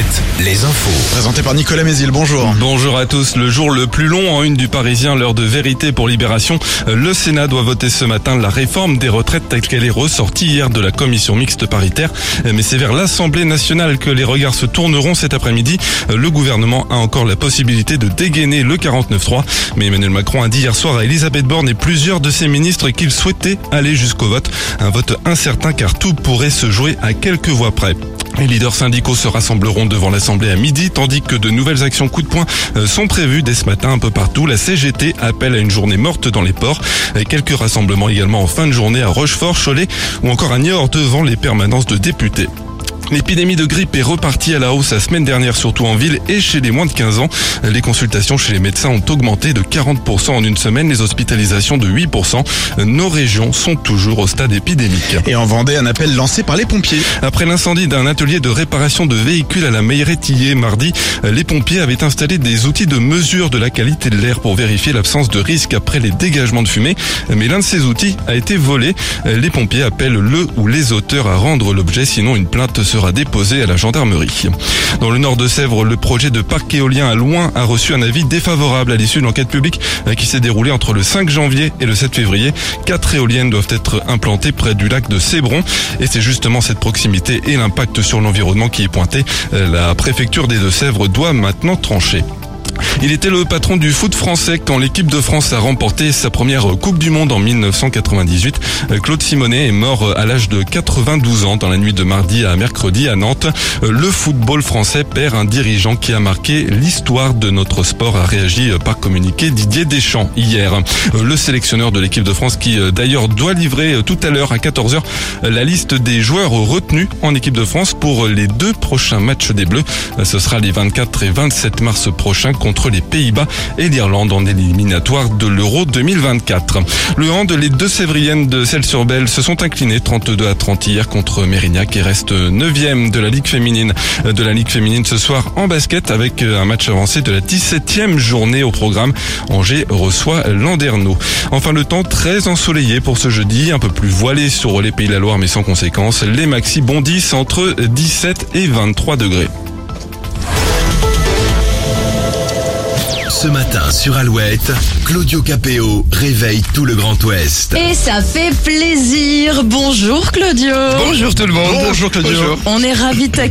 Alouette, les infos. Présenté par Nicolas Mézil, bonjour. Bonjour à tous. Le jour le plus long en une du Parisien, l'heure de vérité pour Libération. Le Sénat doit voter ce matin la réforme des retraites telle qu'elle est ressortie hier de la commission mixte paritaire. Mais c'est vers l'Assemblée nationale que les regards se tourneront cet après-midi. Le gouvernement a encore la possibilité de dégainer le 49-3. Mais Emmanuel Macron a dit hier soir à Elisabeth Borne et plusieurs de ses ministres qu'il souhaitait aller jusqu'au vote. Un vote incertain car tout pourrait se jouer à quelques voix près. Les leaders syndicaux se rassembleront devant l'Assemblée à midi, tandis que de nouvelles actions coup de poing euh, sont prévues dès ce matin un peu partout. La CGT appelle à une journée morte dans les ports. Quelques rassemblements également en fin de journée à Rochefort, Cholet ou encore à Niort devant les permanences de députés. L'épidémie de grippe est repartie à la hausse la semaine dernière, surtout en ville et chez les moins de 15 ans. Les consultations chez les médecins ont augmenté de 40% en une semaine, les hospitalisations de 8%. Nos régions sont toujours au stade épidémique. Et en Vendée, un appel lancé par les pompiers. Après l'incendie d'un atelier de réparation de véhicules à la Meilleretillée mardi, les pompiers avaient installé des outils de mesure de la qualité de l'air pour vérifier l'absence de risque après les dégagements de fumée. Mais l'un de ces outils a été volé. Les pompiers appellent le ou les auteurs à rendre l'objet, sinon une plainte sera déposé à la gendarmerie. Dans le nord de Sèvres, le projet de parc éolien à Loin a reçu un avis défavorable à l'issue de l'enquête publique euh, qui s'est déroulée entre le 5 janvier et le 7 février. Quatre éoliennes doivent être implantées près du lac de Sébron et c'est justement cette proximité et l'impact sur l'environnement qui est pointé. Euh, la préfecture des Deux-Sèvres doit maintenant trancher. Il était le patron du foot français quand l'équipe de France a remporté sa première Coupe du Monde en 1998. Claude Simonet est mort à l'âge de 92 ans dans la nuit de mardi à mercredi à Nantes. Le football français perd un dirigeant qui a marqué l'histoire de notre sport, a réagi par communiqué Didier Deschamps hier. Le sélectionneur de l'équipe de France qui d'ailleurs doit livrer tout à l'heure à 14h la liste des joueurs retenus en équipe de France pour les deux prochains matchs des Bleus. Ce sera les 24 et 27 mars prochains les Pays-Bas et l'Irlande en éliminatoire de l'Euro 2024. Le hand, les deux Sévriennes de Celles-sur-Belle se sont inclinées 32 à 30 hier contre Mérignac et restent 9e de la Ligue féminine. De la Ligue féminine ce soir en basket avec un match avancé de la 17e journée au programme. Angers reçoit Landerneau. Enfin le temps très ensoleillé pour ce jeudi, un peu plus voilé sur les Pays de la Loire mais sans conséquence. Les maxi bondissent entre 17 et 23 degrés. Ce matin sur Alouette, Claudio Capéo réveille tout le Grand Ouest. Et ça fait plaisir. Bonjour Claudio. Bonjour tout le monde. Bonjour Claudio. On est ravis de t'accueillir.